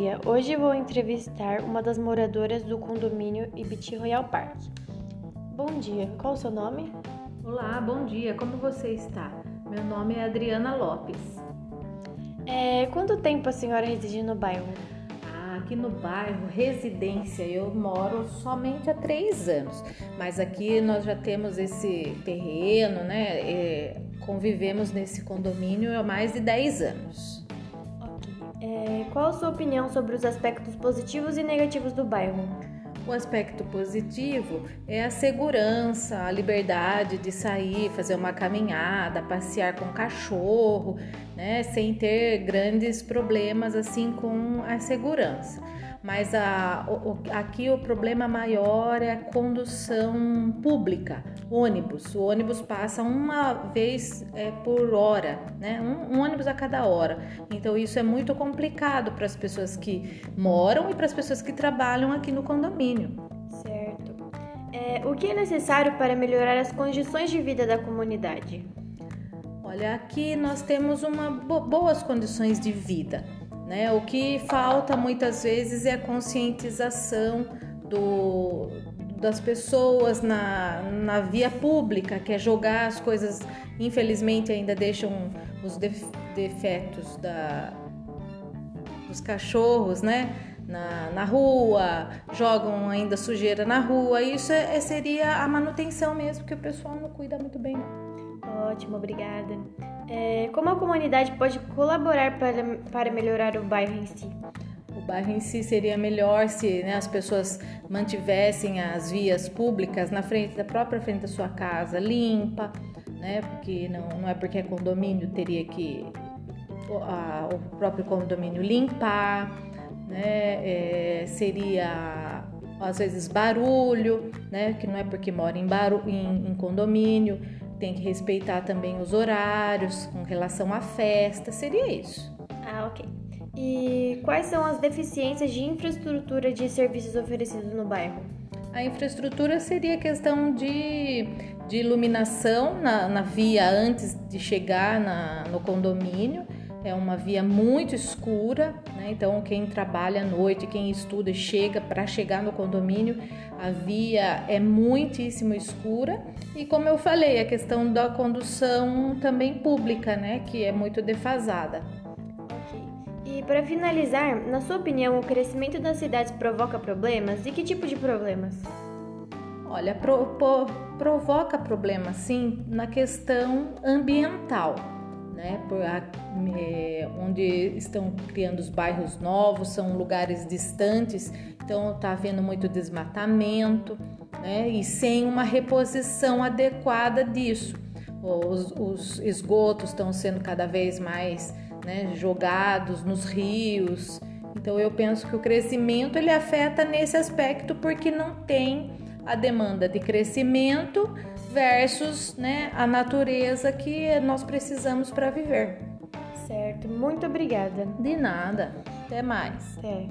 dia. Hoje vou entrevistar uma das moradoras do condomínio Ibiti Royal Park. Bom dia, qual o seu nome? Olá, bom dia, como você está? Meu nome é Adriana Lopes. É, quanto tempo a senhora reside no bairro? Ah, aqui no bairro, residência, eu moro somente há três anos, mas aqui nós já temos esse terreno, né? É, convivemos nesse condomínio há mais de dez anos. É, qual a sua opinião sobre os aspectos positivos e negativos do bairro? O aspecto positivo é a segurança, a liberdade de sair, fazer uma caminhada, passear com o cachorro, né, sem ter grandes problemas assim com a segurança mas a, o, aqui o problema maior é a condução pública, ônibus. O ônibus passa uma vez é, por hora, né? Um, um, ônibus a cada hora. Então isso é muito complicado para as pessoas que moram e para as pessoas que trabalham aqui no condomínio. Certo. É, o que é necessário para melhorar as condições de vida da comunidade? Olha, aqui nós temos uma boas condições de vida né? O que falta muitas vezes é a conscientização do, das pessoas na, na via pública, que é jogar as coisas, infelizmente ainda deixam os defeitos da, dos cachorros, né? Na, na rua, jogam ainda sujeira na rua. Isso é, é seria a manutenção mesmo, que o pessoal não cuida muito bem. Ótimo, obrigada. É, como a comunidade pode colaborar para, para melhorar o bairro em si? O bairro em si seria melhor se né, as pessoas mantivessem as vias públicas na frente da própria frente da sua casa limpa, né? Porque não, não é porque é condomínio teria que a, o próprio condomínio limpar, né? É, seria às vezes barulho, né? Que não é porque mora em, em, em condomínio tem que respeitar também os horários com relação à festa, seria isso. Ah, ok. E quais são as deficiências de infraestrutura de serviços oferecidos no bairro? A infraestrutura seria questão de, de iluminação na, na via antes de chegar na, no condomínio é uma via muito escura, né? então quem trabalha à noite, quem estuda, chega para chegar no condomínio, a via é muitíssimo escura e como eu falei, a questão da condução também pública, né, que é muito defasada. E para finalizar, na sua opinião, o crescimento das cidades provoca problemas? E que tipo de problemas? Olha, pro, pro, provoca problemas sim na questão ambiental né? Por, é, onde estão criando os bairros novos, são lugares distantes, então está havendo muito desmatamento, né? E sem uma reposição adequada disso. Os, os esgotos estão sendo cada vez mais né, jogados nos rios. Então eu penso que o crescimento ele afeta nesse aspecto porque não tem a demanda de crescimento versus né, a natureza que nós precisamos para viver. Certo, muito obrigada. De nada. Até mais. Até.